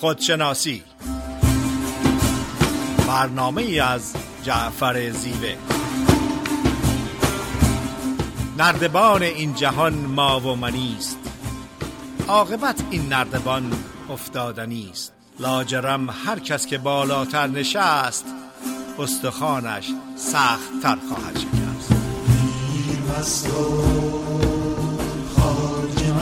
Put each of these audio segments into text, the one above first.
خودشناسی. برنامه ای از جعفر زیوه. نردبان این جهان ما و منیست عاقبت این نردبان افتادنی است لاجرم هر کس که بالاتر نشست استخوانش سخت تر خواهد شکست. پیر مست و خواجه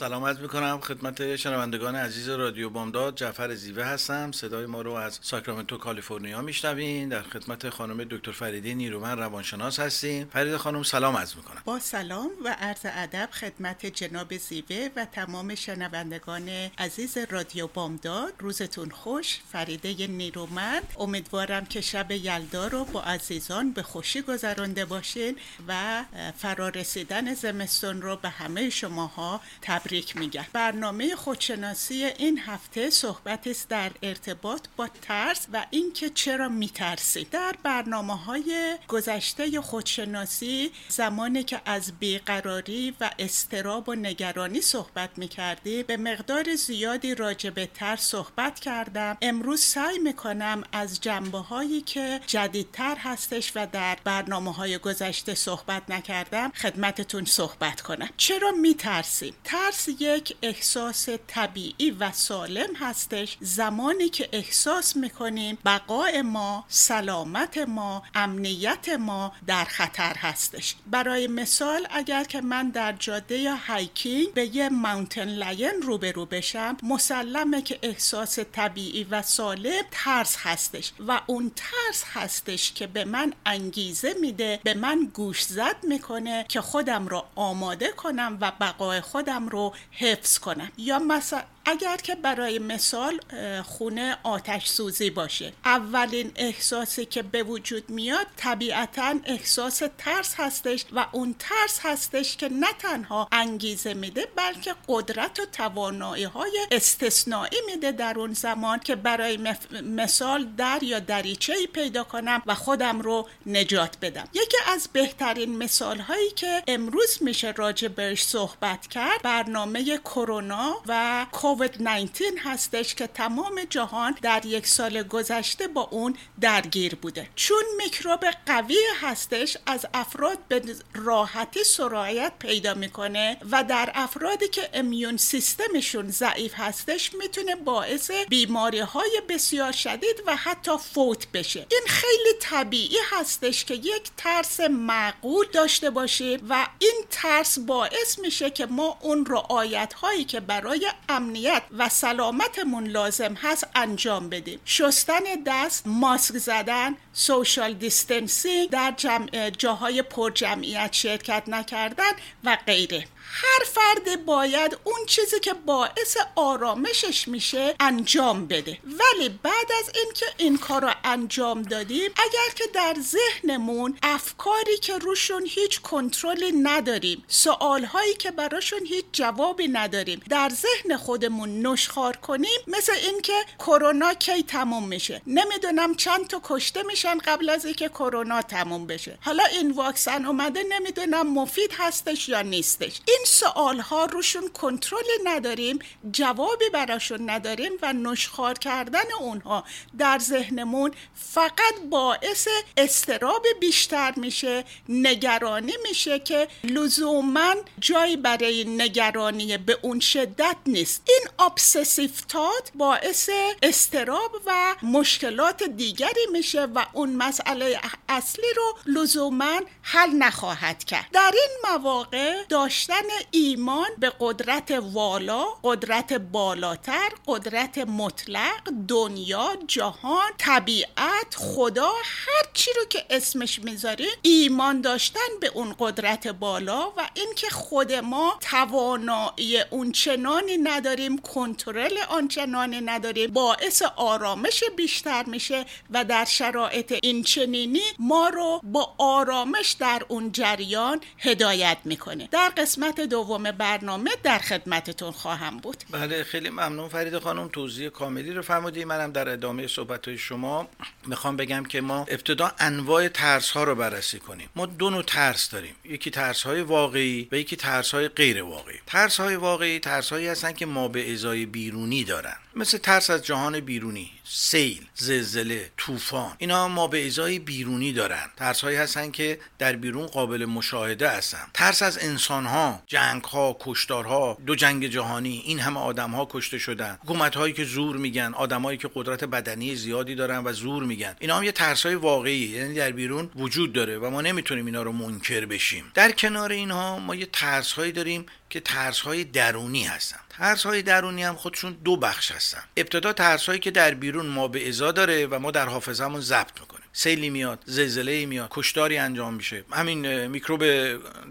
سلام عرض می‌کنم خدمت شنوندگان عزیز رادیو بامداد. جعفر زیوه هستم. صدای ما رو از ساکرامنتو کالیفرنیا میشنوین. در خدمت خانم دکتر فریده نیرومن روانشناس هستیم. فریده خانم سلام عرض می‌کنم. با سلام و عرض ادب خدمت جناب زیوه و تمام شنوندگان عزیز رادیو بامداد. روزتون خوش. فریده نیرومند. امیدوارم که شب یلدا رو با عزیزان به خوشی گذرانده باشین و فرارسیدن زمستون رو به همه شماها تبریک تبریک میگن برنامه خودشناسی این هفته صحبت است در ارتباط با ترس و اینکه چرا میترسید در برنامه های گذشته خودشناسی زمانی که از بیقراری و استراب و نگرانی صحبت می‌کردی به مقدار زیادی راجع به ترس صحبت کردم. امروز سعی می‌کنم از جنبه هایی که جدیدتر هستش و در برنامه های گذشته صحبت نکردم خدمتتون صحبت کنم. چرا میترسیم؟ ترس یک احساس طبیعی و سالم هستش. زمانی که احساس می‌کنیم بقای ما سلامت ما امنیت ما در خطر هستش. برای مثال اگر که من در جاده یا hiking به یه mountain lion روبرو بشم مسلمه که احساس طبیعی و سالم ترس هستش و اون ترس هستش که به من انگیزه میده به من گوش زد می‌کنه که خودم رو آماده کنم و بقای خودم رو حفظ کنم یا مثلا اگر که برای مثال خونه آتش سوزی باشه اولین احساسی که به وجود میاد طبیعتا احساس ترس هستش و اون ترس هستش که نه تنها انگیزه میده بلکه قدرت و توانایی های استثنایی میده در اون زمان که برای مثال در یا دریچه ای پیدا کنم و خودم رو نجات بدم. یکی از بهترین مثال هایی که امروز میشه راجع بهش صحبت کرد برنامه کرونا و کووید 19 هستش که تمام جهان در یک سال گذشته با اون درگیر بوده. چون میکروب قوی هستش از افراد به راحتی سرایت پیدا می‌کنه و در افرادی که immune system شون ضعیف هستش می‌تونه باعث بیماری های بسیار شدید و حتی فوت بشه. این خیلی طبیعی هستش که یک ترس معقول داشته باشیم و این ترس باعث میشه که ما اون رعایت هایی که برای امنیت و سلامتمون لازم هست انجام بدیم. شستن دست ماسک زدن social distancing در جمع جاهای پر جمعیت شرکت نکردن و غیره. هر فرد باید اون چیزی که باعث آرامشش میشه انجام بده. ولی بعد از اینکه این کار رو انجام دادیم اگر که در ذهنمون افکاری که روشون هیچ کنترلی نداریم سوالهایی که براشون هیچ جوابی نداریم در ذهن خودمون نشخار کنیم مثل اینکه کرونا کی تموم میشه. نمی‌دونم چند تا کشته میشن قبل از اینکه کرونا تموم بشه. حالا این واکسن اومده نمی‌دونم مفید هستش یا نیستش. سوال ها روشون کنترل نداریم جوابی براشون نداریم و نشخار کردن اونها در ذهنمون فقط باعث استراب بیشتر میشه نگرانی میشه که لزوما جایی برای نگرانی به اون شدت نیست. این ابسسیو تات باعث استراب و مشکلات دیگری میشه و اون مسئله اصلی رو لزوما حل نخواهد کرد. در این مواقع داشتن ایمان به قدرت والا قدرت بالاتر قدرت مطلق دنیا جهان طبیعت خدا هر چی رو که اسمش می‌ذارین ایمان داشتن به اون قدرت بالا و اینکه خود ما توانایی اون چنانی نداریم کنترل آنچنانی نداریم باعث آرامش بیشتر میشه و در شرایط این چنینی ما رو با آرامش در اون جریان هدایت می‌کنه. در قسمت دوم برنامه در خدمتتون خواهم بود. بله خیلی ممنون. فرید خانم توضیح کاملی رو فرمودی. منم در ادامه صحبت های شما می‌خوام بگم که ما ابتدا انواع ترس ها رو بررسی کنیم. ما دو نوع ترس داریم. یکی ترس های واقعی و یکی ترس های غیر واقعی. ترس های واقعی ترس هایی هستن که ما به ازای بیرونی دارن. مثل ترس از جهان بیرونی سیل زلزله طوفان. اینا ما به ازای بیرونی دارن. ترس هایی هستن که در بیرون قابل مشاهده هستن. ترس از انسان ها جنگ ها کشتارها دو جنگ جهانی این همه آدم ها کشته شدن. حکومت هایی که زور میگن آدمایی که قدرت بدنی زیادی دارن و زور میگن. اینا هم یه ترس های واقعی یعنی در بیرون وجود داره و ما نمی‌تونیم اینا رو منکر بشیم. در کنار اینها ما یه ترس هایی داریم که ترس های درونی هستن ترس های درونی هم خودشون دو بخش هستن. ابتدا ترس هایی که در بیرون ما به ازا داره و ما در حافظمون ضبط می‌کنیم. سیلی میاد زلزله میاد کشتاری انجام میشه. همین میکروب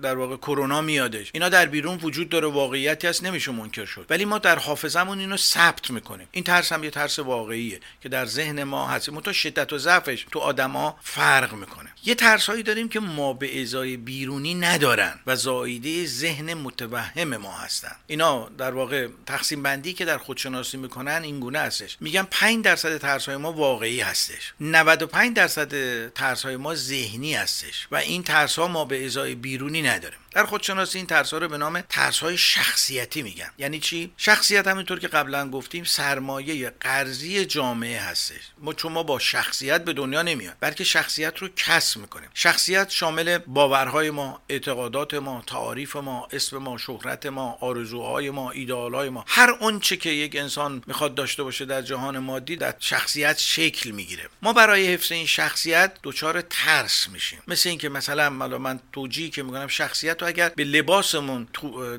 در واقع کرونا میادش. اینا در بیرون وجود داره واقعیتی هست نمیشه منکر شد. ولی ما در حافظمون اینو ثبت می‌کنیم. این ترس هم یه ترس واقعیه که در ذهن ما هست. متو شدت و ضعفش تو آدما فرق می‌کنه. یه ترس هایی داریم که ما به ازای بیرونی ندارن و زایده ذهن متوهم ما هستن. اینا در واقع تقسیم بندی که در خودشناسی می‌کنن این گونه هستش. میگن 5 درصد ترس های ما واقعی هستش. 95 درصد ترس های ما ذهنی هستش و این ترس ها ما به ازای بیرونی نداریم. در خودشناسی این ترس ها رو به نام ترس های شخصیتی میگن. یعنی چی؟ شخصیت همینطور که قبلا گفتیم سرمایه قرضی جامعه هستش. ما چون ما با شخصیت به دنیا نمیاد بلکه شخصیت رو کسب می‌کنیم. شخصیت شامل باورهای ما اعتقادات ما تعاریف ما اسم ما شهرت ما آرزوهای ما ایدئالهای ما. هر آنچه که یک انسان می‌خواد داشته باشه در جهان مادی در شخصیت شکل می‌گیره. ما برای حفظ این شخصیت دچار ترس میشیم. مثل اینکه مثلا من توجیهی که می‌کنم شخصیت رو اگر به لباسمون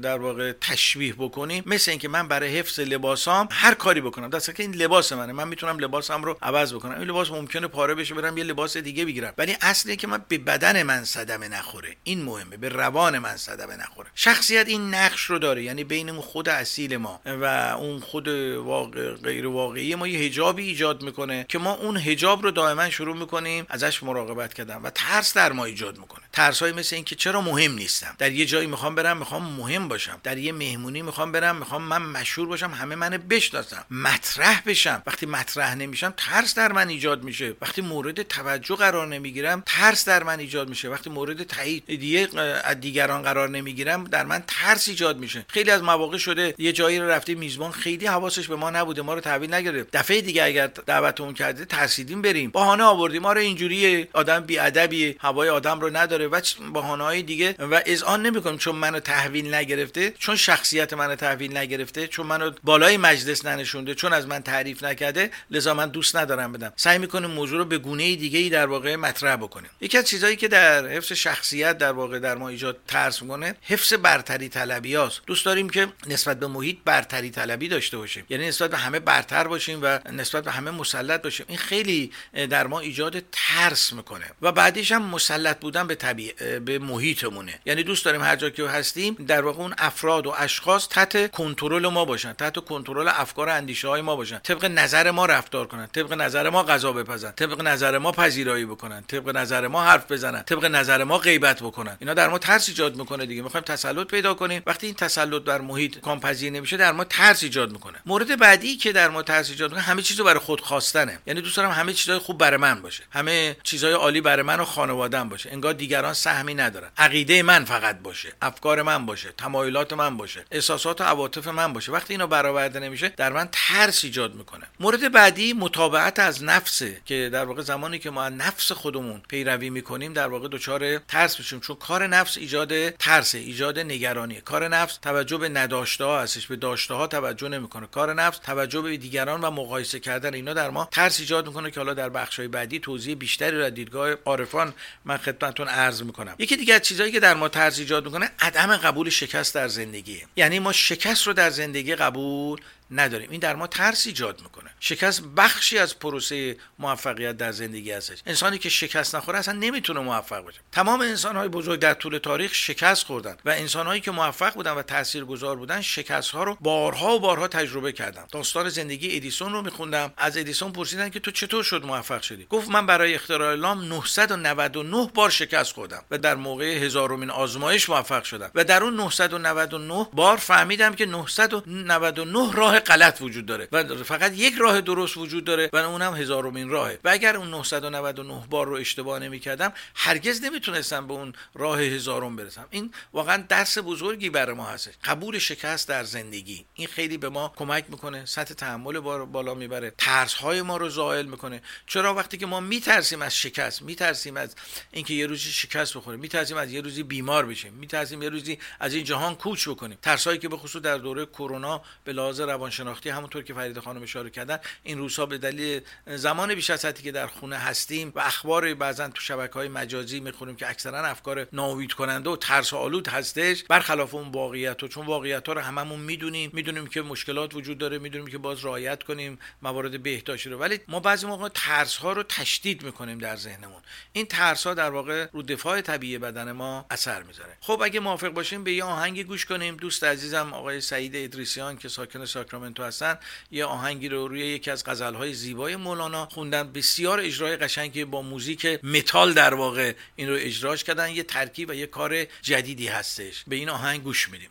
در واقع تشبیه بکنیم مثل اینکه من برای حفظ لباسام هر کاری بکنم. دست که این لباس منه. من می‌تونم لباسم رو عوض بکنم. این لباس ممکنه پاره بشه برم یه لباس دیگه بگیرم. ولی اصلی که من به بدن من صدمه نخوره. این مهمه. به روان من صدمه نخوره. شخصیت این نقش رو داره. یعنی بین اون خود اصیل ما و اون خود واقع غیر واقعی ما یه حجابی ایجاد می‌کنه که ما اون حجاب رو دائما شروع می‌کنیم ازش مراقبت کردن و ترس در ما ایجاد می‌کنه. ترس های مثل اینکه چرا مهم نیستم در یه جایی می‌خوام برم می‌خوام مهم باشم. در یه مهمونی می‌خوام برم می‌خوام من مشهور باشم همه منو بشناسن. مطرح بشم. وقتی مطرح نمیشم ترس در من ایجاد میشه. وقتی مورد توجه قرار نمی‌گیرم ترس در من ایجاد میشه. وقتی مورد تایید دیگه از دیگران قرار نمی‌گیرم در من ترس ایجاد میشه. خیلی از مواقع شده یه جایی رو رفته میزبان خیلی حواسش به ما نبوده ما رو تحویل نگرفت. دفعه دیگه اگر دعوتمون کرده ترسیدیم بریم. بهانه آوردیم. ما رو اینجوری آدم بی ادبی هوای آدم رو نداره. و بهانه های دیگه و اذعان نمی‌کنم چون منو تحویل نگرفته چون شخصیت منو تحویل نگرفته چون منو بالای مجلس ننشونده چون از من تعریف نکرده لذا من دوست ندارم بدم. سعی می‌کنیم موضوع رو به گونه دیگه ای در واقع مطرح بکنیم. یکی از چیزهایی که در حفظ شخصیت در واقع در ما ایجاد ترس می‌کنه حفظ برتری طلبی هاست دوست داریم که نسبت به محیط برتری طلبی داشته باشیم. یعنی نسبت به همه برتر باشیم و نسبت به همه مسلط باشیم. این خیلی در ما ایجاد ترس می‌کنه. و بعدیش هم مسلط بودن به طبیع به محیطمونه. یعنی دوست داریم هر جا که هستیم در واقع اون افراد و اشخاص تحت کنترل ما باشن تحت کنترل افکار و اندیشه های ما باشن. طبق نظر ما رفتار کنن طبق نظر ما غذا بپزن طبق نظر ما پذیرایی بکنن طبق نظر ما حرف بزنن طبق نظر ما غیبت بکنن. اینا در ما ترس ایجاد می‌کنه دیگه. می‌خوایم تسلط پیدا کنیم. وقتی این تسلط بر محیط کامپذیر نمیشه در ما ترس ایجاد می‌کنه. مورد بعدی که در ما ترس ایجاد می‌کنه همه چیزو برای خود خواستنه. یعنی دوست دارم همه چیزای خوب برای من باشه. همه چیزای عالی برای من و خانواده‌ام باشه. انگار دیگران سهمی ندارن. عقیده من فقط باشه افکار من باشه تمایلات من باشه احساسات و عواطف من باشه. وقتی اینا برآورده نمیشه در من ترس ایجاد می‌کنه. مورد بعدی متابعت از نفسه که در واقع زمانی که ما از نفس خودمون پیروی می‌کنیم در واقع دچار ترس میشیم. چون کار نفس ایجاد ترس ایجاد نگرانی کار نفس توجه به نداشته ها هستش به داشته ها توجه نمی‌کنه. کار نفس توجه به دیگران و مقایسه کردن اینا در ما ترس ایجاد می‌کنه که حالا در بخشای بعدی توضیح بیشتری را دیدگاه عارفان من خدمتتون عرض می‌کنم. یکی دیگه از چیزایی که در ما ترس ایجاد می‌کنه عدم قبول شکست در زندگی یعنی ما شکست رو در زندگی قبول نداریم. این در ما ترس ایجاد می‌کنه. شکست بخشی از پروسه موفقیت در زندگی هستش. انسانی که شکست نخوره اصلا نمی‌تونه موفق باشه. تمام انسان های بزرگ در طول تاریخ شکست خوردن و انسان هایی که موفق بودن و تاثیرگذار بودن شکست ها رو بارها و بارها تجربه کردن داستان زندگی ادیسون رو میخوندم. از ادیسون پرسیدن که تو چطور شد موفق شدی؟ گفت من برای اختراع لام 999 بار شکست خوردم و در موقع هزارمین آزمایش موفق شدم. و در اون 999 بار فهمیدم که 999 راه غلط وجود داره و فقط یک راه درست وجود داره و اونم هزارمین راهه. و اگر اون 999 بار رو اشتباه نمی‌کردم هرگز نمی‌تونستم به اون راه هزارم برسم. این واقعا درس بزرگی برای ما هست. قبول شکست در زندگی. این خیلی به ما کمک می‌کنه. سطح تحمل بالا می‌بره. ترس های ما رو زائل می‌کنه. چرا وقتی که ما میترسیم از شکست میترسیم از اینکه یه روزی شکست بخوریم میترسیم از یه روزی بیمار بشیم میترسیم یه روزی از این جهان کوچ بکنیم. ترسایی که به خصوص در دوره کرونا به لحاظ روانشناختی همونطور که فرید خانم اشاره کردن این روزها به دلیل زمان بیش از حدی که در خونه هستیم و اخبار بعضا تو شبکه های مجازی می‌خونیم که اکثرا افکار ناامید کننده و ترس آلود هستش برخلاف اون واقعیت و چون واقعیت ها رو هممون می‌دونیم می‌دونیم که مشکلات وجود داره می‌دونیم که باز رعایت کنیم موارد بهداشتی رو. ولی ما بعضی موقع ترس ها رو تشدید می‌کنیم در ذهنمون. این ترس ها در واقع رو دفاع طبیعی بدن ما اثر می‌ذاره. خب اگه موافق باشیم به یه آهنگی گوش کنیم. دوست عزیزم آقای سعید ادریسیان که ساکن ساکرامنتو هستن یه آهنگی رو روی یکی از غزلهای زیبای مولانا خوندن. بسیار اجرای قشنگی با موزیک متال در واقع این رو اجراش کردن. یه ترکیب و یه کار جدیدی هستش. به این آهنگ گوش میدیم.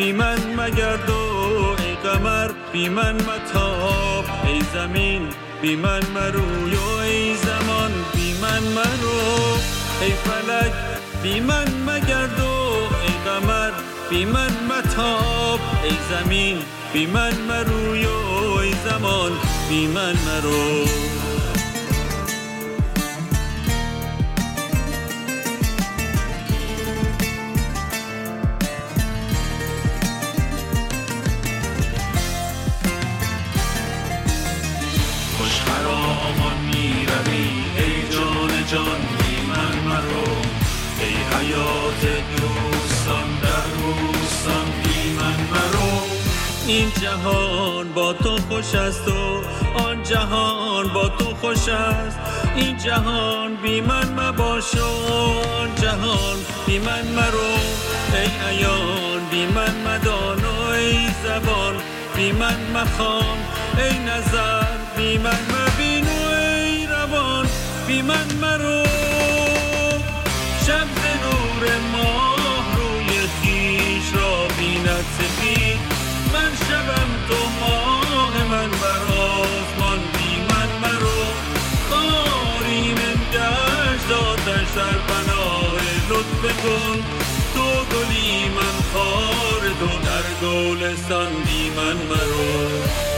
بی من مگردو ای قمر؟ بی من متاب ای زمین. بی من مروی و ای زمان. بی من مرو ای فلک. بی من مگرد و ای قمر؟ بی من متاب ای زمین. بی من مروی و ای زمان. بی من مرو. این جهان با تو خوش است و آن جهان با تو خوش است. این جهان بی من مباش و آن جهان بی من مرو. ای عیان بی من مدان و ای زبان بی من مخوان. ای نظر بی من مبین و ای روان بی من مرو. بنای لطف کن تو گلی من خار تو در گلستان بی من مرو.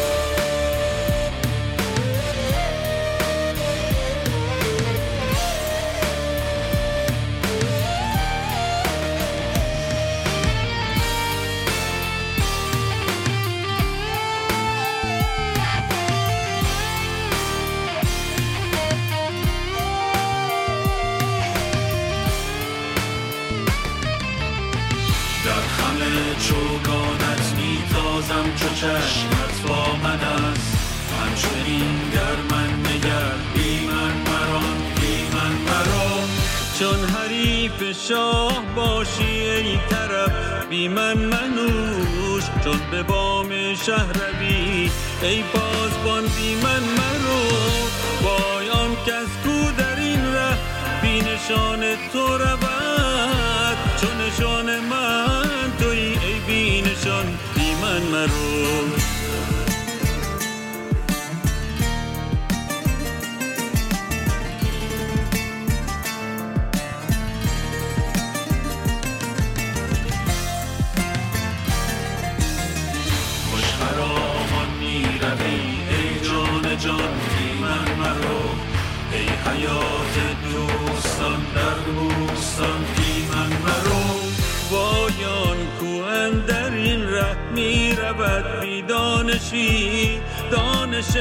چو چشمت با من است. همچنین گر من نگر بی من مران بی من مرا چون حریف شاه باشی ای طرف بی من منوش. چون به بام شهر روی ای بازبان بی من مرو. وای آن کس کو در این ره بی نشان تو رود. چون نشان من دانشی دانش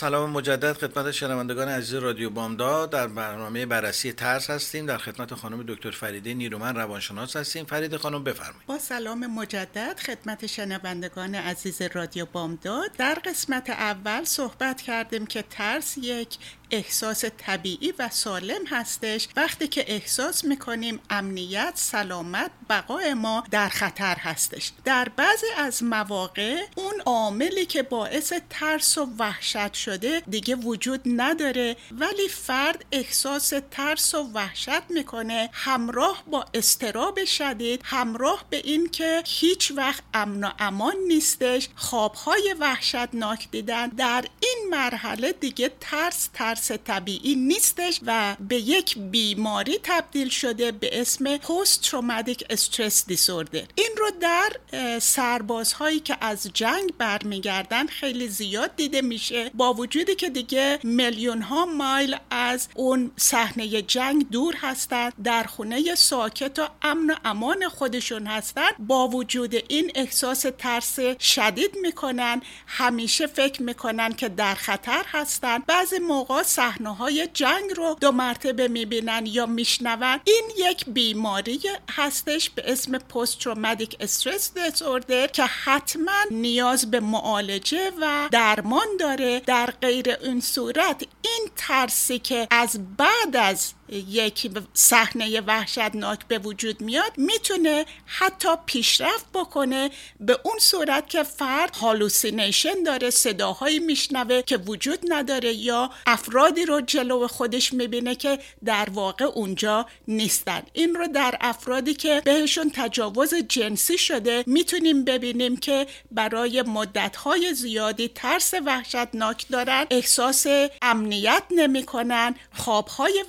سلام مجدد خدمت شنوندگان عزیز رادیو بامداد. در برنامه بررسی ترس هستیم. در خدمت خانم دکتر فریده نیرومن روانشناس هستیم. فرید خانم بفرمایید. با سلام مجدد خدمت شنوندگان عزیز رادیو بامداد. در قسمت اول صحبت کردیم که ترس یک احساس طبیعی و سالم هستش. وقتی که احساس می‌کنیم امنیت سلامت بقای ما در خطر هستش. در بعضی از مواقع اون عاملی که باعث ترس و وحشت شده دیگه وجود نداره ولی فرد احساس ترس و وحشت می‌کنه. همراه با استراب شدید همراه به این که هیچ وقت امن و امان نیستش خوابهای وحشتناک دیدن. در این مرحله دیگه ترس ترس طبیعی نیستش و به یک بیماری تبدیل شده به اسم پست تروماتیک استرس دیسوردر. این رو در سربازهایی که از جنگ برمیگردن خیلی زیاد دیده میشه. با وجودی که دیگه میلیون ها مایل از اون صحنه جنگ دور هستند در خونه ساکت و امن و امان خودشون هستند با وجود این احساس ترس شدید می‌کنن. همیشه فکر می‌کنن که در خطر هستند. بعضی موقع صحنه های جنگ رو دو مرتبه می‌بینن یا میشنون. این یک بیماری هستش به اسم پست تروماتیک استرس دیسوردر که حتما نیاز به معالجه و درمان داره. در غیر این صورت این ترسی که از بعد از یک صحنه وحشتناک به وجود میاد می‌تونه حتی پیشرفت بکنه به اون صورت که فرد هالوسینیشن داره صداهایی میشنوه که وجود نداره یا افرادی رو جلو خودش می‌بینه که در واقع اونجا نیستن. این رو در افرادی که بهشون تجاوز جنسی شده می‌تونیم ببینیم که برای مدتهای زیادی ترس وحشتناک دارن احساس امنیت نمی‌کنن خوابهای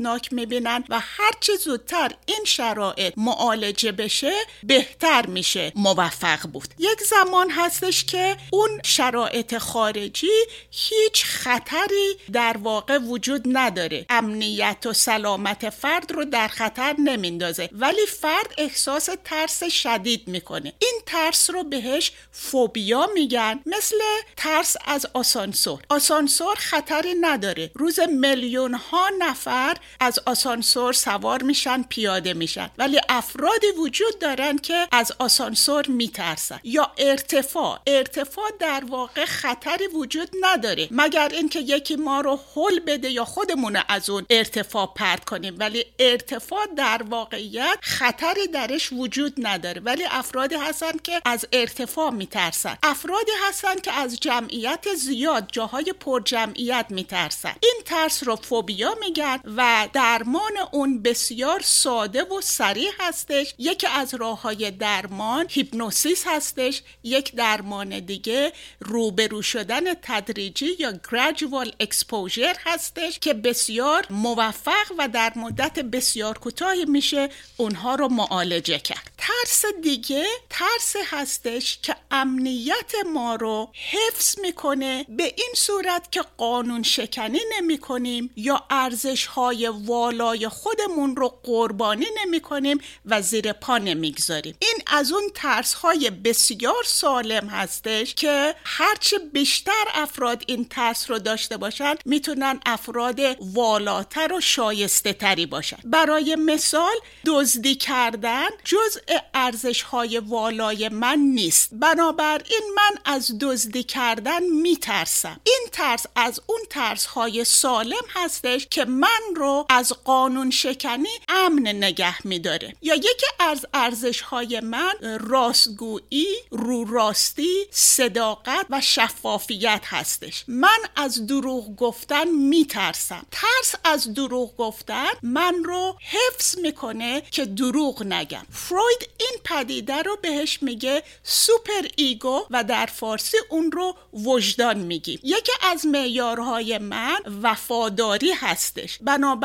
وحشتناک می‌بینن و هرچه زودتر این شرایط معالجه بشه بهتر میشه. موفق بود. یک زمان هستش که اون شرایط خارجی هیچ خطری در واقع وجود نداره. امنیت و سلامت فرد رو در خطر نمیندازه ولی فرد احساس ترس شدید می‌کنه. این ترس رو بهش فوبیا میگن. مثل ترس از آسانسور. آسانسور خطری نداره. روز میلیون ها نفر از آسانسور سوار میشن پیاده میشن. ولی افرادی وجود دارن که از آسانسور میترسن. یا ارتفاع. ارتفاع در واقع خطری وجود نداره. مگر اینکه یکی ما رو حل بده یا خودمون از اون ارتفاع پرت کنیم. ولی ارتفاع در واقعیت خطری درش وجود نداره. ولی افرادی هستن که از ارتفاع میترسن. افرادی هستن که از جمعیت زیاد جاهای پر جمعیت میترسن. این ترس رو فوبیا میگن و درمان اون بسیار ساده و سریع هستش. یکی از راه های درمان هیپنوسیس هستش یک درمان دیگه روبرو شدن تدریجی یا gradual exposure هستش که بسیار موفق و در مدت بسیار کوتاهی میشه اونها رو معالجه کرد. ترس دیگه ترس هستش که امنیت ما رو حفظ می‌کنه به این صورت که قانون شکنی نمی کنیم یا ارزش های والای خودمون رو قربانی نمی کنیم و زیر پا نمی‌گذاریم. این از اون ترس های بسیار سالم هستش که هرچه بیشتر افراد این ترس رو داشته باشن می‌تونن افراد والاتر و شایسته تری باشن. برای مثال دزدی کردن جزء ارزش های والای من نیست. بنابراین من از دزدی کردن میترسم. این ترس از اون ترس های سالم هستش که من رو از قانون شکنی امن نگه میداره. یا یکی از ارزش های من راستگویی رو راستی صداقت و شفافیت هستش. من از دروغ گفتن میترسم. ترس از دروغ گفتن من رو حفظ می‌کنه که دروغ نگم. فروید این پدیده رو بهش میگه superego و در فارسی اون رو وجدان میگیم. یکی از معیارهای من وفاداری هستش. بنابراین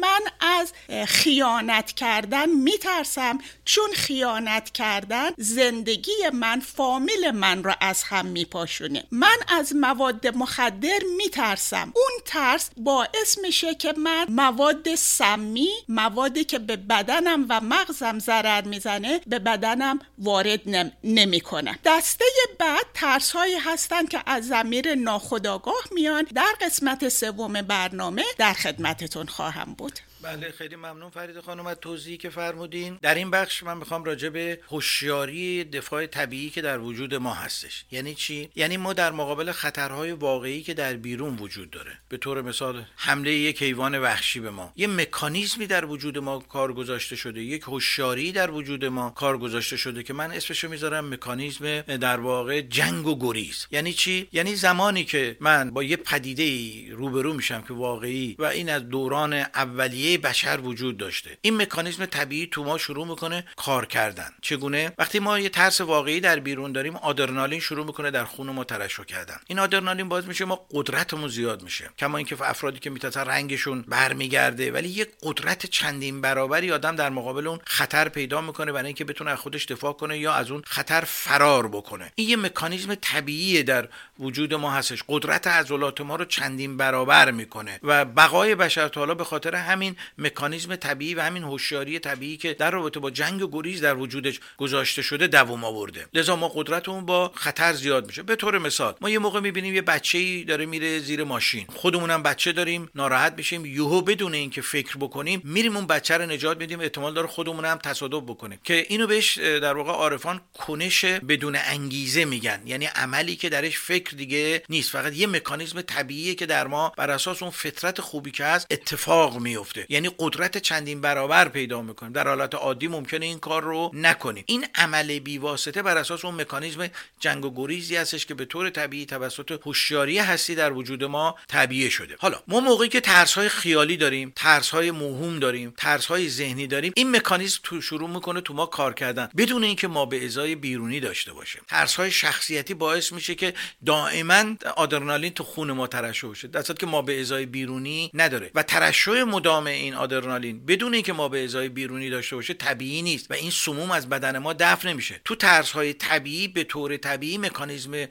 من از خیانت کردن میترسم چون خیانت کردن زندگی من فامیل من را از هم میپاشونه. من از مواد مخدر میترسم. اون ترس باعث میشه که من مواد سمی موادی که به بدنم و مغزم ضرر می‌زنه به بدنم وارد نم... نمی‌کنم. دسته بعد ترس هایی هستن که از زمیر ناخداگاه میان. در قسمت سوم برنامه در خدمتتون خواهم بود. بله خیلی ممنون فرید خانم از توضیحی که فرمودین. در این بخش من می‌خوام راجع به هوشیاری دفاع طبیعی که در وجود ما هستش. یعنی چی؟ یعنی ما در مقابل خطرهای واقعی که در بیرون وجود داره. به طور مثال حمله یک حیوان وحشی به ما. یه مکانیزمی در وجود ما کار گذاشته شده. یک هوشیاری در وجود ما کار گذاشته شده که من اسمشو می‌ذارم مکانیزم در واقع جنگ و گریز. یعنی چی؟ یعنی زمانی که من با یه پدیده روبرو میشم که واقعی و این از دوران اولیه بشر وجود داشته. این مکانیزم طبیعی تو ما شروع می‌کنه کار کردن. چگونه؟ وقتی ما یه ترس واقعی در بیرون داریم آدرنالین شروع می‌کنه در خون ما ترشح کردن. این آدرنالین باز میشه ما قدرتمون زیاد میشه. کما اینکه افرادی که می‌تونن رنگشون برمیگرده ولی یه قدرت چندین برابری آدم در مقابل اون خطر پیدا می‌کنه برای اینکه بتونه از خودش دفاع کنه یا از اون خطر فرار بکنه. این یه مکانیزم طبیعی در وجود ما هستش. قدرت عضلات ما رو چندین برابر می‌کنه و بقای بشر تا حالا به خاطر همین مکانیزم طبیعی و همین هوشیاری طبیعی که در رابطه با جنگ و گریز در وجودش گذاشته شده دوام آورده. لذا ما قدرتمون با خطر زیاد میشه. به طور مثال ما یه موقع می‌بینیم یه بچه‌ای داره میره زیر ماشین. خودمونم بچه داریم ناراحت میشیم. یهو بدون اینکه فکر بکنیم میریم اون بچه رو نجات میدیم. احتمال داره خودمون هم تصادف بکنیم. که اینو بهش در واقع عارفان کنش بدون انگیزه میگن. یعنی عملی که درش فکر دیگه نیست. فقط یه مکانیزم طبیعیه که در ما بر اساس اون فطرت خوبی که هست اتفاق میفته یعنی قدرت چندین برابر پیدا می‌کنیم. در حالت عادی ممکنه این کار رو نکنیم. این عمل بیواسطه بر اساس اون مکانیزم جنگ و گریزی هستش که به طور طبیعی توسط هوشیاری هستی در وجود ما طبیعه شده. حالا ما موقعی که ترس های خیالی داریم ترس های موهوم داریم ترس های ذهنی داریم این مکانیزم تو شروع می‌کنه تو ما کار کردن بدون اینکه ما به ازای بیرونی داشته باشیم. ترس های شخصیتی باعث میشه که دائما آدرنالین تو خون ما ترشح بشه. در که ما به ازای بیرونی نداره. و ترشح مدام این آدرنالین. بدون اینکه ما به ازای بیرونی داشته باشه طبیعی نیست و این سموم از بدن ما دفع نمیشه. تو ترس های طبیعی به طور طبیعی مکانیزم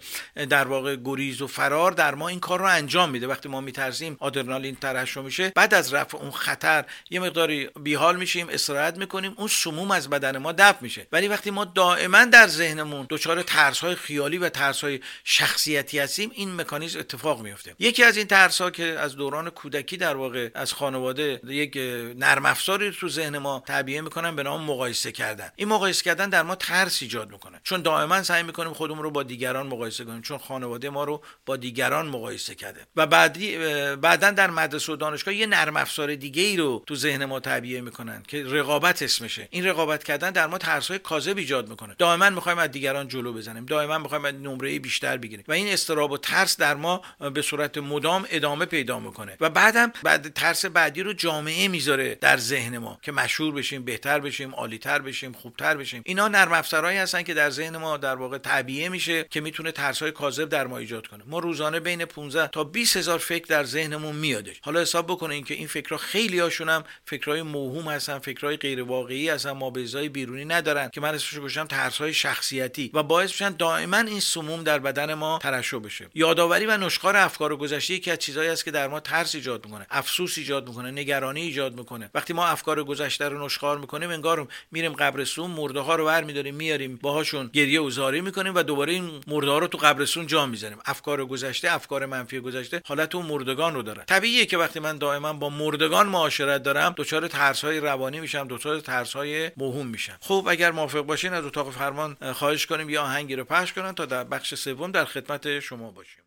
در واقع گریز و فرار در ما این کار رو انجام میده. وقتی ما میترسیم آدرنالین ترشح میشه. بعد از رفع اون خطر یه مقداری بیحال میشیم استراحت می‌کنیم اون سموم از بدن ما دفع میشه. ولی وقتی ما دائما در ذهنمون دچار ترس های خیالی و ترس های شخصیتی هستیم این مکانیزم اتفاق میفته یکی از این ترس ها که از دوران کودکی در واقع از خانواده یک نرم افزاری تو ذهن ما تعبیه می‌کنن به نام مقایسه کردن. این مقایسه کردن در ما ترس ایجاد می‌کنه. چون دائما سعی می‌کنیم خودمون رو با دیگران مقایسه کنیم چون خانواده ما رو با دیگران مقایسه کرده. و بعدی بعدا در مدرسه و دانشگاه یه نرم افزار دیگه ای رو تو ذهن ما تعبیه می‌کنن که رقابت اسمشه. این رقابت کردن در ما ترس های کاذب ایجاد می‌کنه. دائما می‌خوایم از دیگران جلو بزنیم. دائما می‌خوایم از نمره بیشتر بگیریم. و این استراب و ترس در ما به صورت مدام ادامه پیدا می‌کنه. و بعدم بعد ترس بعدی رو جامعه می‌ذاره در ذهن ما که مشهور بشیم بهتر بشیم عالیتر بشیم خوبتر بشیم. اینا نرم افزارهایی هستن که در ذهن ما در واقع تعبیه میشه که می‌تونه ترس های کاذب در ما ایجاد کنه. ما روزانه بین 15 تا 20 هزار فکر در ذهنمون میادش حالا حساب بکنین که این فکرها خیلی هاشون هم فکرهای موهوم هستن فکرهای غیر واقعی هستن ما بیرونی ندارن که من اسمش گذاشتم ترس های شخصیتی و باعث میشن دائما این سموم در بدن ما ترشح بشه. یادآوری و نشخوار افکار گذشته یکی از چیزهایی است که در ما ترس ایجاد می‌کنه افسوس ایجاد می‌کنه نگرانی نگرانی ایجاد می‌کنه. وقتی ما افکار گذشته رو نشخوار می‌کنیم انگار میریم قبرستون مرده ها رو برمیداریم میاریم باهاشون گریه و زاری می‌کنیم و دوباره این مرده ها رو تو قبرستون جا می‌زنیم افکار گذشته افکار منفی گذشته حالت اون مردگان رو داره. طبیعیه که وقتی من دائما با مردگان معاشرت دارم دچار ترس های روانی میشم دچار ترس های موهوم میشم. خب اگر موافق باشین از اتاق فرمان خواهش کنیم یه آهنگی رو پخش کنن تا در بخش سوم در خدمت شما باشیم.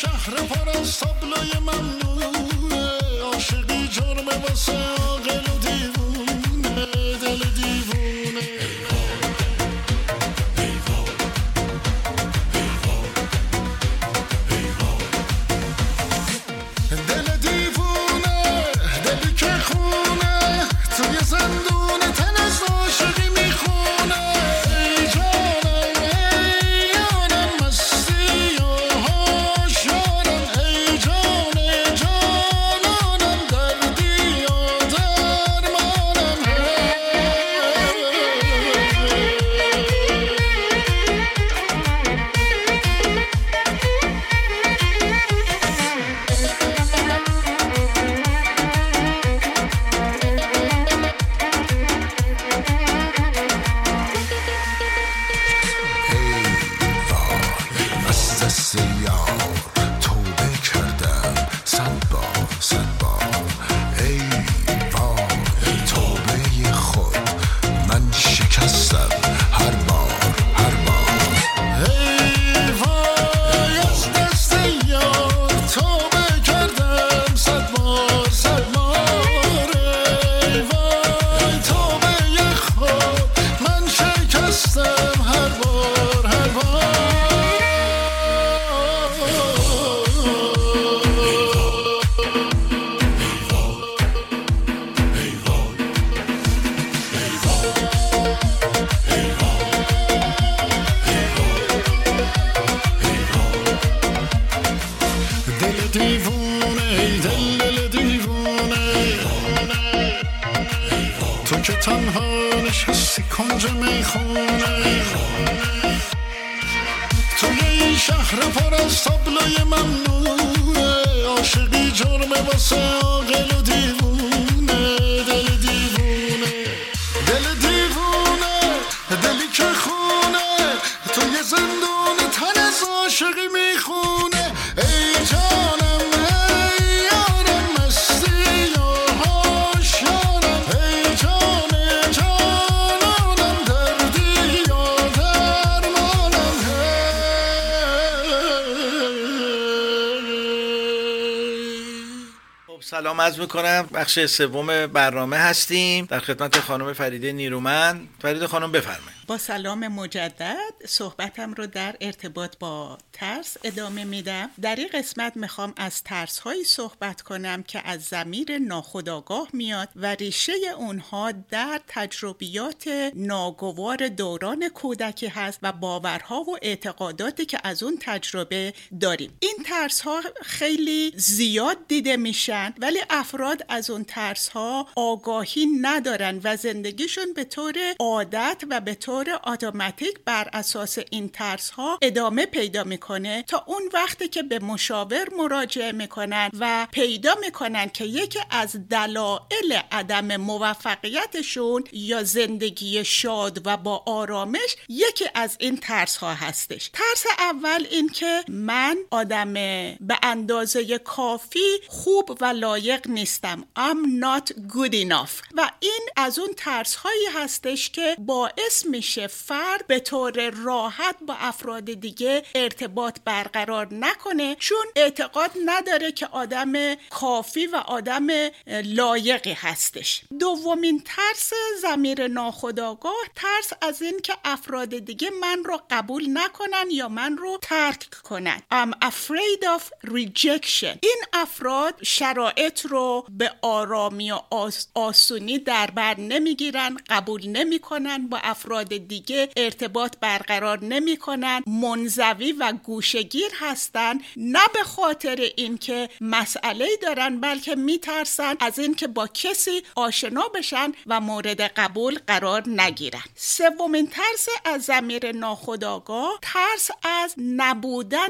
شهر پر از تابلوی ممنوعه. عاشقی جرمه واسه توی زندون تن از عاشقی می‌خونه سلام عرض می‌کنم. بخش سوم برنامه هستیم. در خدمت خانم فریده نیرومند. فریده خانم بفرمایید. با سلام مجدد. صحبتم رو در ارتباط با ترس ادامه میدم. در این قسمت می‌خوام از ترس هایی صحبت کنم که از زمیر ناخودآگاه میاد و ریشه اونها در تجربیات ناگوار دوران کودکی هست و باورها و اعتقاداتی که از اون تجربه داریم. این ترس ها خیلی زیاد دیده میشن ولی افراد از اون ترس ها آگاهی ندارن و زندگیشون به طور عادت و به طور اتوماتیک بر اساس این ترس ها ادامه پیدا می‌کنه تا اون وقتی که به مشاور مراجعه می‌کنن و پیدا می‌کنن که یکی از دلایل عدم موفقیتشون یا زندگی شاد و با آرامش یکی از این ترس ها هستش. ترس اول این که من آدم به اندازه کافی خوب و لایق نیستم. I'm not good enough. و این از اون ترس هایی هستش که باعث میشه فرد به طور راحت با افراد دیگه ارتباط برقرار نکنه چون اعتقاد نداره که آدم کافی و آدم لایقی هستش. دومین ترس زمیر ناخودآگاه ترس از این که افراد دیگه من رو قبول نکنن یا من رو ترک کنن. I'm afraid of rejection. این افراد شرایط شرایط رو به آرامی و آسونی در بر نمی‌گیرن قبول نمی‌کنن با افراد دیگه ارتباط برقرار نمی‌کنن منزوی و گوشگیر هستن نه به خاطر اینکه مسئله دارن بلکه میترسن از اینکه با کسی آشنا بشن و مورد قبول قرار نگیرن. سومین ترس از زمیر ناخودآگاه ترس از نبودن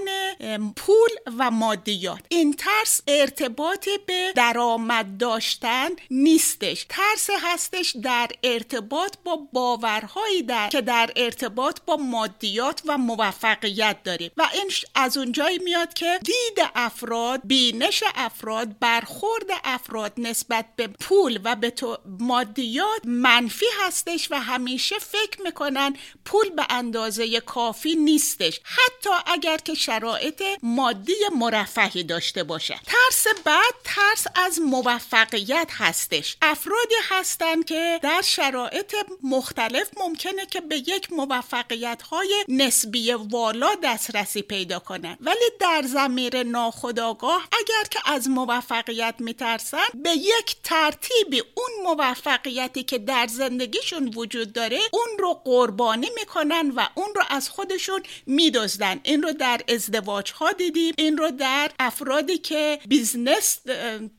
پول و مادیات. این ترس ارتباطی به درآمد داشتن نیستش. ترس هستش در ارتباط با باورهایی در که در ارتباط با مادیات و موفقیت داریم. و این از اونجایی میاد که دید افراد بینش افراد برخورد افراد نسبت به پول و به مادیات منفی هستش و همیشه فکر می‌کنن پول به اندازه کافی نیستش. حتی اگر که شرایط مادی مرفهی داشته باشه. ترس بعد ترس از موفقیت هستش. افرادی هستند که در شرایط مختلف ممکنه که به یک موفقیت های نسبی والا دسترسی پیدا کنن ولی در ضمیر ناخودآگاه اگر که از موفقیت میترسن به یک ترتیبی اون موفقیتی که در زندگیشون وجود داره اون رو قربانی می‌کنن و اون رو از خودشون میدزدن. این رو در ازدواج ها دیدیم این رو در افرادی که business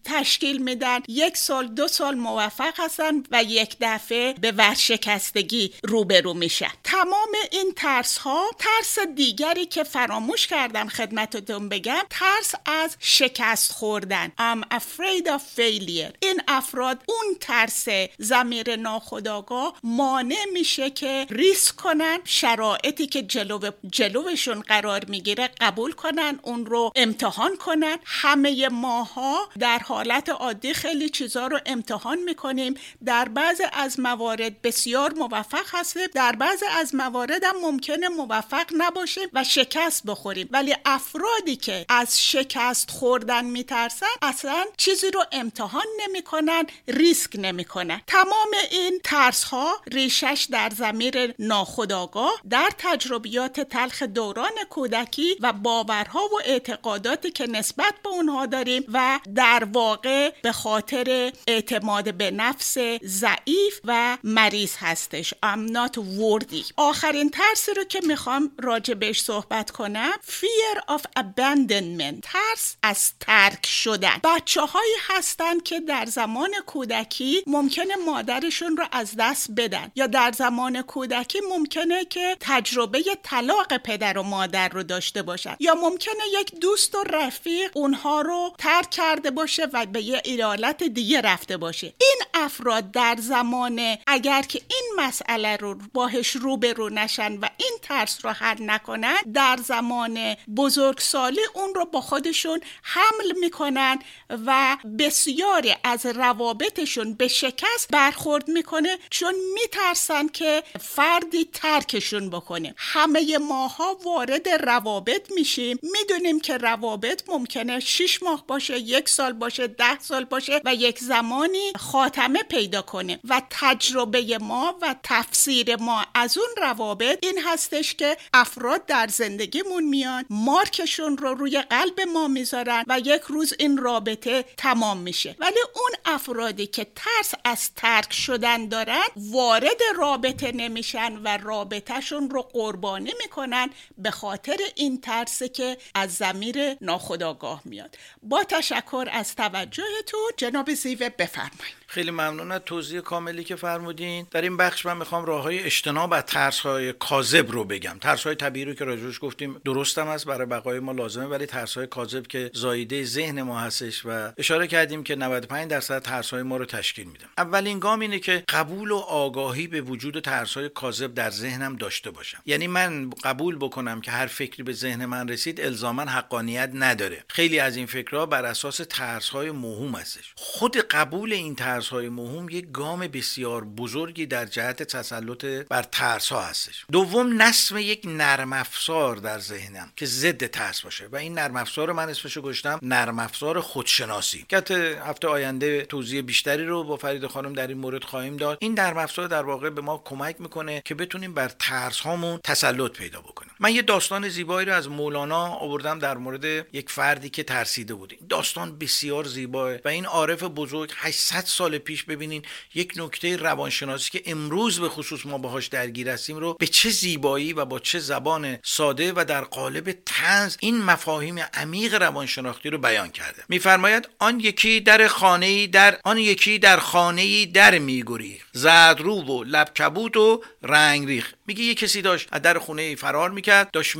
تشکیل میدن. یک سال دو سال موفق هستن و یک دفعه به ورشکستگی روبرو میشن. تمام این ترس ها ترس دیگری که فراموش کردم خدمتتون بگم ترس از شکست خوردن. I'm afraid of failure. این افراد اون ترس زمیر ناخداگاه مانع میشه که ریسک کنن شرایطی که جلو جلوشون قرار می‌گیره قبول کنن اون رو امتحان کنن. همه ماها در حالت عادی خیلی چیزا رو امتحان می‌کنیم. در بعض از موارد بسیار موفق هستیم. در بعض از موارد هم ممکنه موفق نباشیم و شکست بخوریم. ولی افرادی که از شکست خوردن میترسن اصلا چیزی رو امتحان نمی‌کنن ریسک نمی‌کنن. تمام این ترس ها ریشش در زمیر ناخودآگاه در تجربیات تلخ دوران کودکی و باورها و اعتقاداتی که نسبت به اونها داریم و در واقع به خاطر اعتماد به نفس ضعیف و مریض هستش. I'm not worthy. آخرین ترسی رو که می‌خوام راجع بهش صحبت کنم fear of abandonment. ترس از ترک شدن. بچه هایی هستن که در زمان کودکی ممکنه مادرشون رو از دست بدن. یا در زمان کودکی ممکنه که تجربه طلاق پدر و مادر رو داشته باشن. یا ممکنه یک دوست و رفیق اونها رو ترک کرده باشه و به یه ایالت دیگه رفته باشه. این افراد در زمان اگر که این مسئله رو باهش روبرو نشن و این ترس رو حل نکنن در زمان بزرگسالی اون رو با خودشون حمل می‌کنن و بسیاری از روابطشون به شکست برخورد می‌کنه چون میترسن که فردی ترکشون بکنه. همه ماها وارد روابط میشیم. می‌دونیم که روابط ممکنه 6 ماه باشه یک سال باشه ده سال باشه و یک زمانی خاتمه پیدا کنه. و تجربه ما و تفسیر ما از اون روابط این هستش که افراد در زندگیمون میان مارکشون رو روی قلب ما می‌ذارن و یک روز این رابطه تمام میشه. ولی اون افرادی که ترس از ترک شدن دارن وارد رابطه نمیشن و رابطهشون رو قربانی می‌کنن به خاطر این ترسی که از زمیر ناخداگاه میاد. با تشکر از توجهتون جناب زیوه بفرمایید. خیلی ممنون از توضیح کاملی که فرمودین. در این بخش من می‌خوام راه های اجتناب از ترس های کاذب رو بگم. ترس های طبیعی رو که راجوش گفتیم درستم است برای بقای ما لازمه ولی ترس های کاذب که زایده ذهن ما هستش و اشاره کردیم که 95 درصد ترس های ما رو تشکیل میدم. اولین گام اینه که قبول و آگاهی به وجود ترس های کاذب در ذهنم داشته باشم. یعنی من قبول بکنم که هر فکری به ذهن من رسید الزاما حقانیت نداره. خیلی از این فکرها بر اساس ترس های موهوم هستش. خود قبول این ترس ترس های مهم یک گام بسیار بزرگی در جهت تسلط بر ترس ها هستش. دوم نصم یک نرم افزار در ذهنم که ضد ترس باشه و این نرم افزار من اسمشو گذاشتم نرم افزار خودشناسی. که هفته آینده توضیح بیشتری رو با فرید خانم در این مورد خواهیم داد. این نرم افزار در واقع به ما کمک می‌کنه که بتونیم بر ترس هامون تسلط پیدا بکنیم. من یه داستان زیبایی رو از مولانا آوردم در مورد یک فردی که ترسیده بود. داستان بسیار زیباه و این عارف بزرگ 800 سال پیش ببینین یک نکته روانشناسی که امروز به خصوص ما باهاش درگیر هستیم رو به چه زیبایی و با چه زبان ساده و در قالب تنز این مفاهیم عمیق روانشناختی رو بیان کرده. میفرماید آن یکی در خانه در آن یکی در خانه در میگوری زدرو و لب کبود و رنگ ریخ میگه یه کسی داشت از در خونه فرار می‌کرد داشت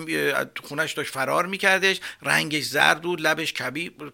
خونش داشت فرار میکردش رنگش زرد بود لبش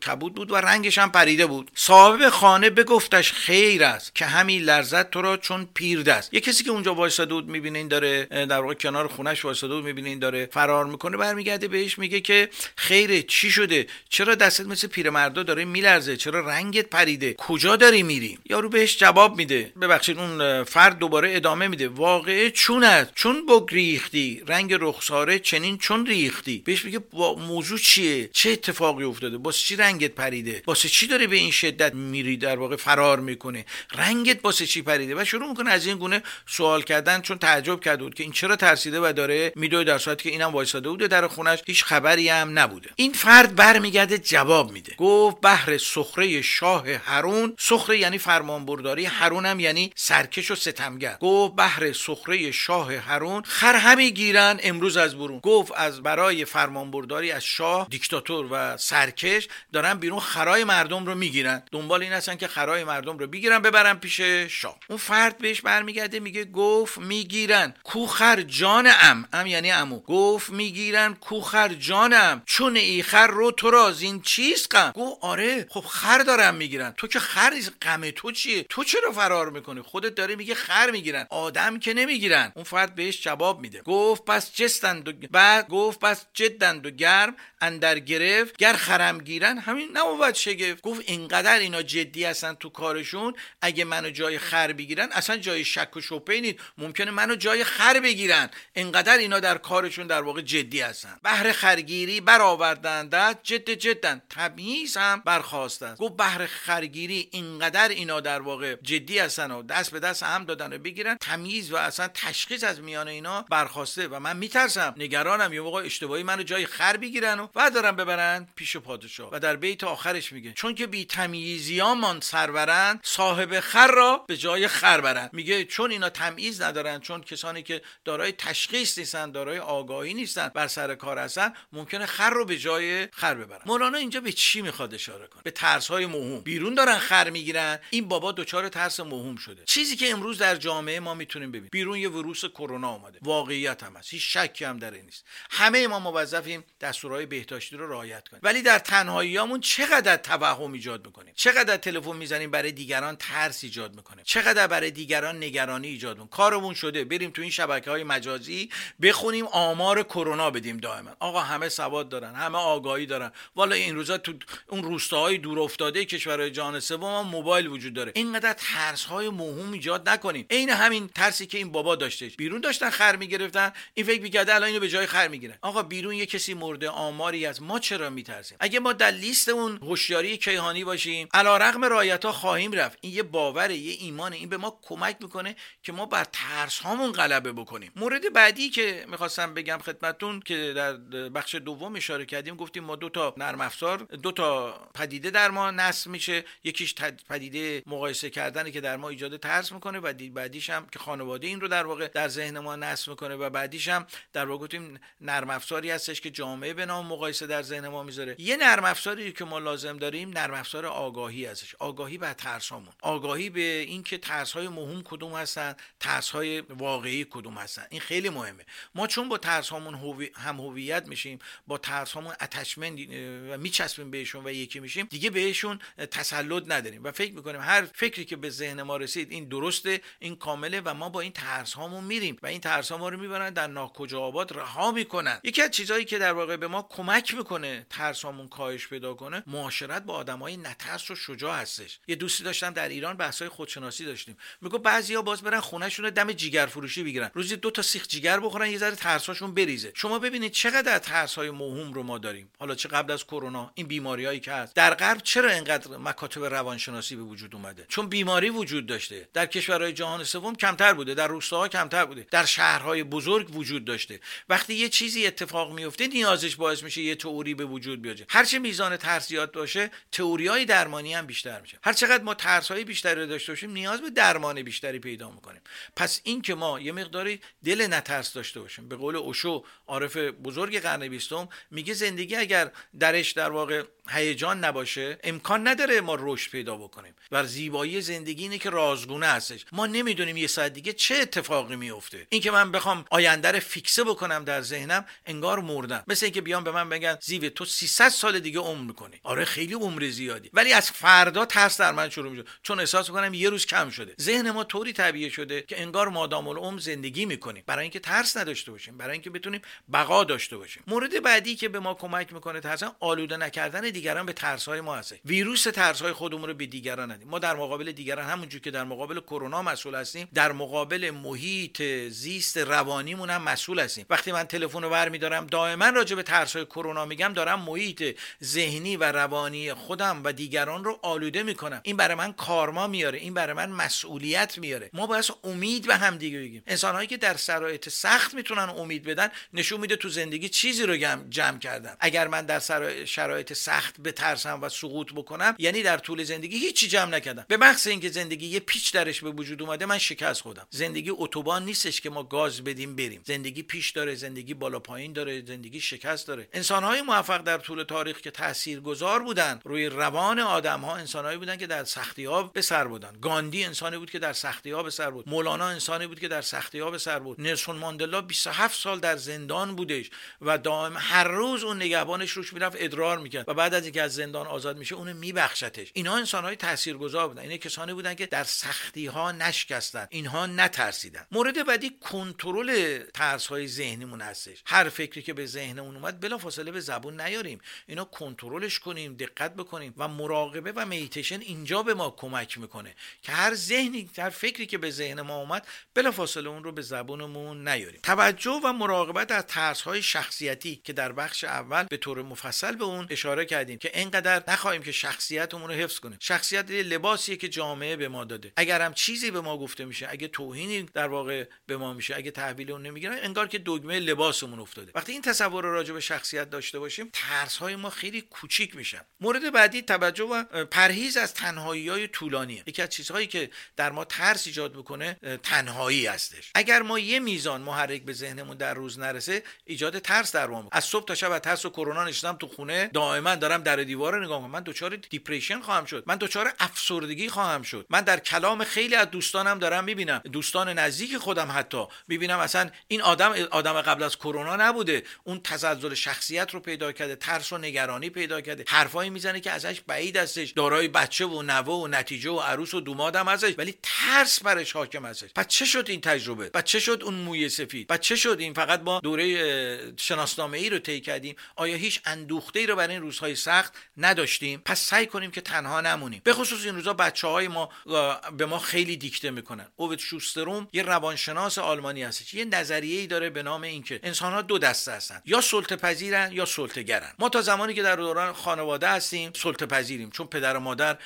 کبود بود و رنگش هم پریده بود. صاحب خانه بگفتش خیر است که همین لرزت تو را چون پیر است. یه کسی که اونجا وایساده بود می‌بینه این داره در واقع کنار خونش وایساده بود می‌بینه این داره فرار می‌کنه برمیگرده بهش میگه که خیره چی شده؟ چرا دستت مثل پیرمردا داره میلرزه؟ چرا رنگت پریده؟ کجا داری میری؟ یارو بهش جواب میده. ببخشید اون فرد دوباره ادامه میده. واقعه چون است؟ چون بگریختی رنگ رخساره چنین چون ریختی. بهش میگه موضوع چیه؟ چه اتفاقی افتاده؟ واسه چی رنگت پریده؟ واسه چی داره به این شدت میری در واقع فرار می‌کنه رنگت واسه چی پریده؟ و شروع می‌کنه از این گونه سوال کردن چون تعجب کرده بود که این چرا ترسیده و داره میدوه در صورتی که اینم وایساده بوده در خونش. هیچ خبری هم نبوده. این فرد برمیگرده جواب میده. گفت بهر سخره شاه هرون. سخره یعنی فرمانبرداری. هرون هم یعنی سرکش و ستمگر. گفت بهر سخره شاه خر همی گیرن امروز از برون. گفت از برای فرمانبرداری از شاه دیکتاتور و سرکش دارن بیرون خرای مردم رو می‌گیرن. دنبال این هستن که خرای مردم رو بگیرن ببرن پیش شاه. اون فرد بهش برمیگرده میگه گفت می‌گیرن. کوخر جان ام ام یعنی امو گفت می‌گیرن کوخر جانم. چون ای خر رو تو را این چیز غم؟ گفت آره خب خر دارن می‌گیرن. تو که خر غم تو چیه؟ تو چرا فرار می‌کنی؟ خودت داره میگه خر می‌گیرن. آدم که نمی‌گیرن. اون فرد بهش جواب میده. گفت پس جستند و بعد گفت پس جدند و گرم اندر گرفت گر خرم گیرن. همین نبود شگفت. گفت اینقدر اینا جدی هستن تو کارشون اگه منو جای خر بگیرن اصلا جای شک و شبهه نیست. ممکنه منو جای خر بگیرن. اینقدر اینا در کارشون در واقع جدی هستن. بهر خرگیری برآوردند جد جدن تمیز هم برخواست است گفت بهر خرگیری اینقدر اینا در واقع جدی هستن و دست به دست هم دادن و بگیرن تمیز و اصلا تشخیص از میان اینا برخواسته و من میترسم. نگرانم. یه موقع اشتباهی منو جای خر بگیرن و بعد دارن ببرن پیش پادشاه و در بیت آخرش میگه. چون که بی تمیزیامان سرورند صاحب خر را به جای خر برند. میگه چون اینا تمیز ندارن چون کسانی که دارای تشخیص نیستن دارای آگاهی نیستن بر سر کار هستن ممکنه خر رو به جای خر ببرن. مولانا اینجا به چی می‌خواد اشاره کنه؟ به ترس های مهم بیرون دارن خر می‌گیرن. این بابا دچار ترس مهم شده. چیزی که امروز در جامعه ما می‌تونیم ببینیم. بیرون یه ویروس کرونا اومده. واقعیت هم هست. هیچ شکی هم در این نیست. همه ما موظفیم دستورهای بهداشتی رو رعایت کنیم. ولی در تنهاییامون چقدر توهم ایجاد می‌کنیم؟ چقدر تلفن می‌زنیم برای دیگران ترس ایجاد می‌کنیم؟ چقدر برای دیگران نگرانی ایجاد می‌کنیم؟ کارمون شده. بریم تو این شبکه های مجازی بخونیم آمار کرونا بدیم دائما. آقا همه سواد دارن همه آگاهی دارن. والا این روزا تو اون روستاهای دور افتاده کشورهای جهان سوم موبایل وجود داره. اینقدر ترس های مهم ایجاد نکنیم عین همین ترسی که این بابا داشته. بیرون داشتن خر می‌گرفتن این فکر می‌کرده الان اینو به جای خر می‌گیرن آقا بیرون یه کسی مرده آماری از ما چرا میترسیم؟ اگه ما در لیست اون هوشیاری کیهانی باشیم علیرغم رعایت ها خواهیم رفت. این یه باوره یه ایمانه این به ما کمک می‌کنه که ما بر ترس هامون غلبه بکنیم. مورد بعدی که می‌خواستم بگم خدمتتون که در بخش دوم اشاره کردیم گفتیم ما دو تا نرم افزار دو تا پدیده در ما نصب میشه. یکیش پدیده مقایسه کردنه که در ما ایجاد ترس می‌کنه و بعدیش هم که خانواده این رو در واقع در ما نصب می‌کنه و بعدیش هم در واقع گفتیم نرم افزاری هستش که جامعه به نام مقایسه در ذهن ما می‌ذاره. یه نرم افزاری که ما لازم داریم نرم افزار آگاهی هستش. آگاهی بر ترسامون آگاهی به اینکه ترس های مهم کدوم هستن ترس های واقعی کدوم هستن. این خیلی مهمه. ما چون با ترس هامون هم هویت میشیم با ترس هامون اتچمنت و میچسبیم بهشون و یکی میشیم دیگه بهشون تسلط نداریم. و فکر می‌کنیم هر فکری که به ذهن ما رسید این درسته این کامله و ما با این ترس هامون میریم. و این ها ما رو می‌برن در ناکجا آباد رها می‌کنن. یکی از چیزهایی که در واقع به ما کمک می‌کنه ترسامون کاهش پیدا کنه معاشرت با آدمای نترس و شجاع هستش. یه دوستی داشتم در ایران بحثای خودشناسی داشتیم. میگه بعضیا باز برن خونهشون دم جیگر فروشی بگیرن. روزی دو تا سیخ جیگر بخورن یه ذره ترساشون بریزه. شما ببینید چقدر ترس های موهوم رو ما داریم. حالا چه قبل از کرونا این بیماریایی که هست. در غرب چرا اینقدر مکاتب روانشناسی به وجود اومده؟ چون بیماری وجود داشته. در کشورهای جهان سوم کمتر بوده در روستاها کمتر بوده. در شهرهای بزرگ وجود داشته. وقتی یه چیزی اتفاق میفته نیازش باعث میشه یه تئوری به وجود بیاد. هرچه میزان ترس زیاد باشه تئوریای درمانی هم بیشتر میشه. هر چقدر ما ترس های بیشتری داشته باشیم نیاز به درمان بیشتری پیدا می‌کنیم. پس این که ما یه مقداری دل نترس داشته باشیم. به قول اوشو عارف بزرگ قرن بیستم میگه زندگی اگر درش در واقع هیجان نباشه امکان نداره ما رشد پیدا بکنیم. و زیبایی زندگی اینه که رازگونه هستش. ما نمی‌دونیم یه ساعت دیگه چه اتفاقی میفته این که من بخوام آینده رو فیکسه بکنم در ذهنم انگار مردم. مثل اینکه بیان به من بگن زیوه تو 300 سال دیگه عمر می‌کنی. آره خیلی عمر زیادی. ولی از فردا ترس در من شروع میشه چون احساس می‌کنم یه روز کم شده. ذهن ما طوری طبیعه شده که انگار مادام العمر زندگی می‌کنیم. برای اینکه ترس نداشته باشیم. برای اینکه بتونیم بقا داشته باشیم. مورد بعدی که به ما کمک می‌کنه ترس آلوده نکردن دیگران به ترس های ما هست. ویروس ترس های خودمون رو به دیگران ندیم. ما در مقابل دیگران همونجور که در مقابل کرونا مسئول هستیم در مقابل محیط زیست روانیمون هم مسئول هستیم. وقتی من تلفن رو برمیدارم دائما راجع به ترس های کرونا میگم دارم محیط ذهنی و روانی خودم و دیگران رو آلوده می‌کنم. این برای من کارما میاره این برای من مسئولیت میاره. ما باید امید به هم دیگه بگیم. انسانهایی که در شرایط سخت می‌تونن امید بدن نشون میده تو زندگی چیزی رو جمع کردن. اگر من در شرایط سخت بترسم و سقوط بکنم یعنی در طول زندگی هیچی جمع نکردم. به محض اینکه زندگی یه پیچ درش به وجود اومده من شکست خودم زندگی اتوبان نیستش که ما گاز بدیم بریم. زندگی پیش داره زندگی بالا پایین داره زندگی شکست داره. انسانهای موفق در طول تاریخ که تاثیرگذار بودن روی روان آدم ها انسانهایی بودن که در سختی ها به سر بودن. گاندی انسانی بود که در سختی ها به سر بود. مولانا انسانی بود که در سختی ها به سر بود. نلسون ماندلا 27 سال در زندان بودش و دائم هر روز اون نگهبانش روش می‌رفت ادرار می‌کرد و بعد از اینکه از زندان آزاد میشه اونو میبخشتش. اینها انسانهای تاثیرگذار بودن. اینا کسانی بودن که در سختی ها نشکستن. اینها نترسیدن. مورد بعدی کنترل ترس های ذهنیمون هستش. هر فکری که به ذهنمون اومد بلافاصله به زبون نیاریم. اینا کنترلش کنیم دقت بکنیم و مراقبه و میتیشن اینجا به ما کمک می‌کنه که هر ذهنی هر فکری که به ذهن ما اومد بلافاصله اون رو به زبونمون نیاریم. توجه و مراقبت از ترس های شخصیتی که در بخش اول به طور مفصل به اون اشاره کردیم که اینقدر نخواهیم که شخصیتمون رو حفظ کنیم. شخصیت لباسیه که جامعه به ما داده. اگر هم چیزی به ما گفته میشه اگه توهینی در واقع به ما میشه. اگه تحویل اون نمی‌گیرن انگار که دگمه لباسمون افتاده. وقتی این تصور رو راجع به شخصیت داشته باشیم ترس های ما خیلی کوچیک میشن. مورد بعدی توجه و پرهیز از تنهایی های طولانی یکی از چیزهایی که در ما ترس ایجاد می‌کنه تنهایی هستش. اگر ما یه میزان محرک به ذهنمون در روز نرسه ایجاد ترس در ما از صبح تا شب از ترس و کرونا نشستم تو خونه دائما دارم در دیوار نگاه کنم من دچار دیپریشن خواهم شد. من دچار افسردگی خواهم شد. من در کلام خیلی از دوستانم دارم می‌بینم. دوستان نزدیک خودم می‌بینم اصلا این آدم آدم قبل از کرونا نبوده. اون تزلزل شخصیت رو پیدا کرده ترس و نگرانی پیدا کرده. حرفایی می‌زنه که ازش بعید هستش. دارای بچه و نوه و نتیجه و عروس و دومادم ازش ولی ترس برش حاکم هستش. پس چه شد این تجربه؟ پس چه شد اون موی سفید؟ پس چه شد این فقط ما دوره شناسنامه ای رو طی کردیم؟ آیا هیچ اندوخته ای رو برای این روزهای سخت نداشتیم؟ پس سعی کنیم که تنها نمونیم. به خصوص این روزا بچه های ما به ما خیلی دیکته می‌کنن. اووت شوستروم یه روانشناس آلمانی هستش. یه نظریه ای داره به نام اینکه انسان ها دو دسته هستن. یا سلطه پذیرن یا سلطه گرن ما تا زمانی که در دوران خانواده هستیم سلطه پذیریم چون پدر و مادر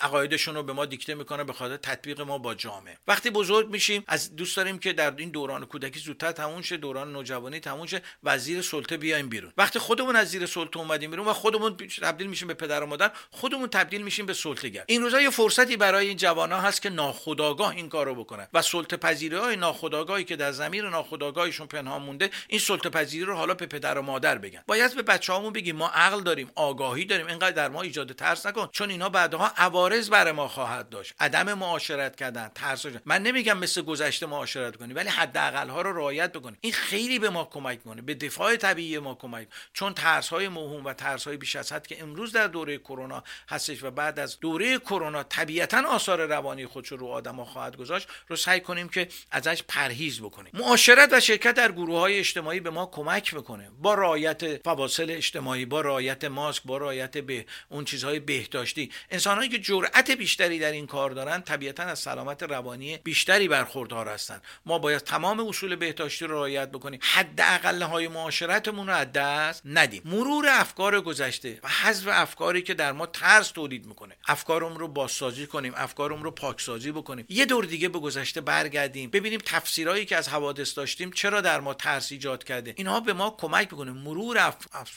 عقایدشون رو به ما دیکته می‌کنه به خاطر تطبیق ما با جامعه. وقتی بزرگ میشیم از دوست داریم که در این دوران کودکی زودتر تموم شه دوران نوجوانی تموم شه و سلطه بیایم بیرون. وقتی خودمون از زیر سلطه اومدیم بیرون و خودمون تبدیل میشیم به پدر و مادر خودمون تبدیل میشیم به سلطه گر این روزا یه فرصتی برای این هست که ناخودآگاه این کارو بکنن و سلطه پذیری های ناخودآگاهی که در زمیر ناخودآگاهشون پنهان مونده این سلطه پذیری رو حالا به پدر و مادر بگن. باید به بچه‌هامون بگیم ما عقل داریم آگاهی داریم اینقدر در ما ایجاد ترس نکن چون اینا بعدها عوارض برای ما خواهد داشت. عدم معاشرت کردن ترس من نمیگم مثل گذشته معاشرت کنی ولی حداقل ها رو رعایت بکنی. این خیلی به ما کمک کنه به دفاع طبیعی ما کمک چون ترس های موهوم و ترس های بیش از حد که امروز در دوره کرونا هستش و بعد از دوره کرونا طبیعتا آثار روانی خودش رو آدم ها خواهد گذاشت رو سعی کنیم که ازش ازش پرهیز بکنیم. معاشرت و شرکت در گروه های اجتماعی به ما کمک می‌کنه با رعایت فواصل اجتماعی با رعایت ماسک با رعایت به اون چیزهای بهداشتی. انسانهایی که جرأت بیشتری در این کار دارن طبیعتا از سلامت روانی بیشتری برخوردار هستند ما باید تمام اصول بهداشتی رو رعایت بکنیم. حداقل های معاشرتمون رو از دست ندیم. مرور افکار گذشته و حذف افکاری که در ما ترس تولید می‌کنه. افکارمون رو بازسازی کنیم افکارمون رو پاکسازی بکنیم. یه دور دیگه به گذشته برگردیم. ببینیم تفسیرهایی که از حوادث داشتیم چرا در ما ترس ایجاد کرده. اینها به ما کمک می‌کنه. مرور اف...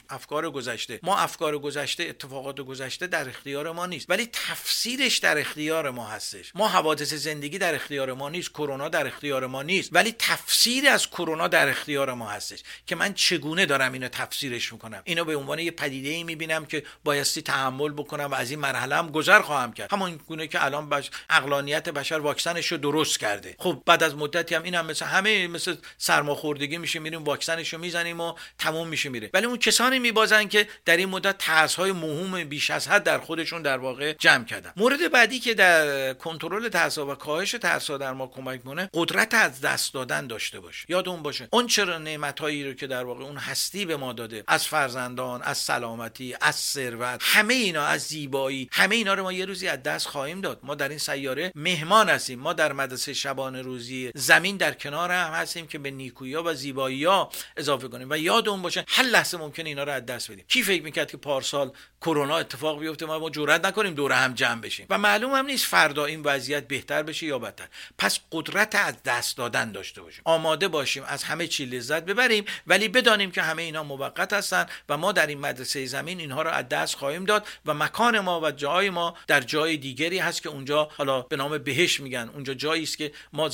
افکار گذشته. ما افکار گذشته اتفاقات گذشته در اختیار ما نیست. ولی تفسیرش در اختیار ما هستش. ما حوادث زندگی در اختیار ما نیست. کرونا در اختیار ما نیست. ولی تفسیر از کرونا در اختیار ما هستش. که من چگونه دارم اینو تفسیرش می‌کنم؟ اینو به عنوان یه پدیده ای می‌بینم که بایستی تحمل بکنم و از این مرحله هم گذر خواهم کرد. همون گونه که الان بش... اقلانیت بشر واکسنش رو درست کرده. خب بعد از مدتی هم این هم مثل همه مثل سرماخوردگی میشه میریم واکسنش رو می‌زنیم و تموم میشه میره. ولی اون کسانی میبازن که در این مدت ترس های مهم بیش از حد در خودشون در واقع جمع کردن. مورد بعدی که در کنترل ترس و کاهش ترس در ما کمک کنه قدرت از دست دادن داشته باشه. یادمون باشه. اون چرا نعمت هایی رو که در واقع اون هستی به ما داده از فرزندان از سلامتی از ثروت همه اینا از زیبایی همه اینا رو ما یه روزی از دست خواهیم داد. ما در این سیاره مهمان هستیم. ما در مدرسه شبانه روزی زمین در کنار هم هستیم که به نیکویی و زیبایی ها اضافه کنیم و یادمون باشه هر لحظه ممکن اینا رو از دست بدیم. کی فکر می‌کرد که پارسال کرونا اتفاق بیفته ما ما جرئت نکنیم دور هم جمع بشیم؟ و معلوم هم نیست فردا این وضعیت بهتر بشه یا بدتر. پس قدرت از دست دادن داشته باشیم. آماده باشیم از همه چی لذت ببریم ولی بدانیم که همه اینا موقت هستن و ما در این مدرسه زمین اینها رو از دست خواهیم داد و مکان ما و جای ما در جای دیگری هست که اونجا حالا به نام بهش میگن اونجا جایی است که ما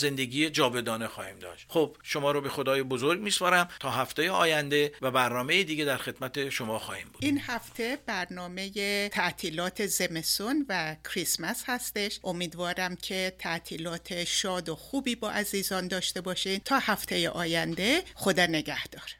زندگی جاودانه خواهیم داشت. خب شما رو به خدای بزرگ میسپارم تا هفته آینده و برنامه دیگه در خدمت شما خواهیم بود. این هفته برنامه تعطیلات زمستون و کریسمس هستش. امیدوارم که تعطیلات شاد و خوبی با عزیزان داشته باشین. تا هفته آینده خدا نگهدار.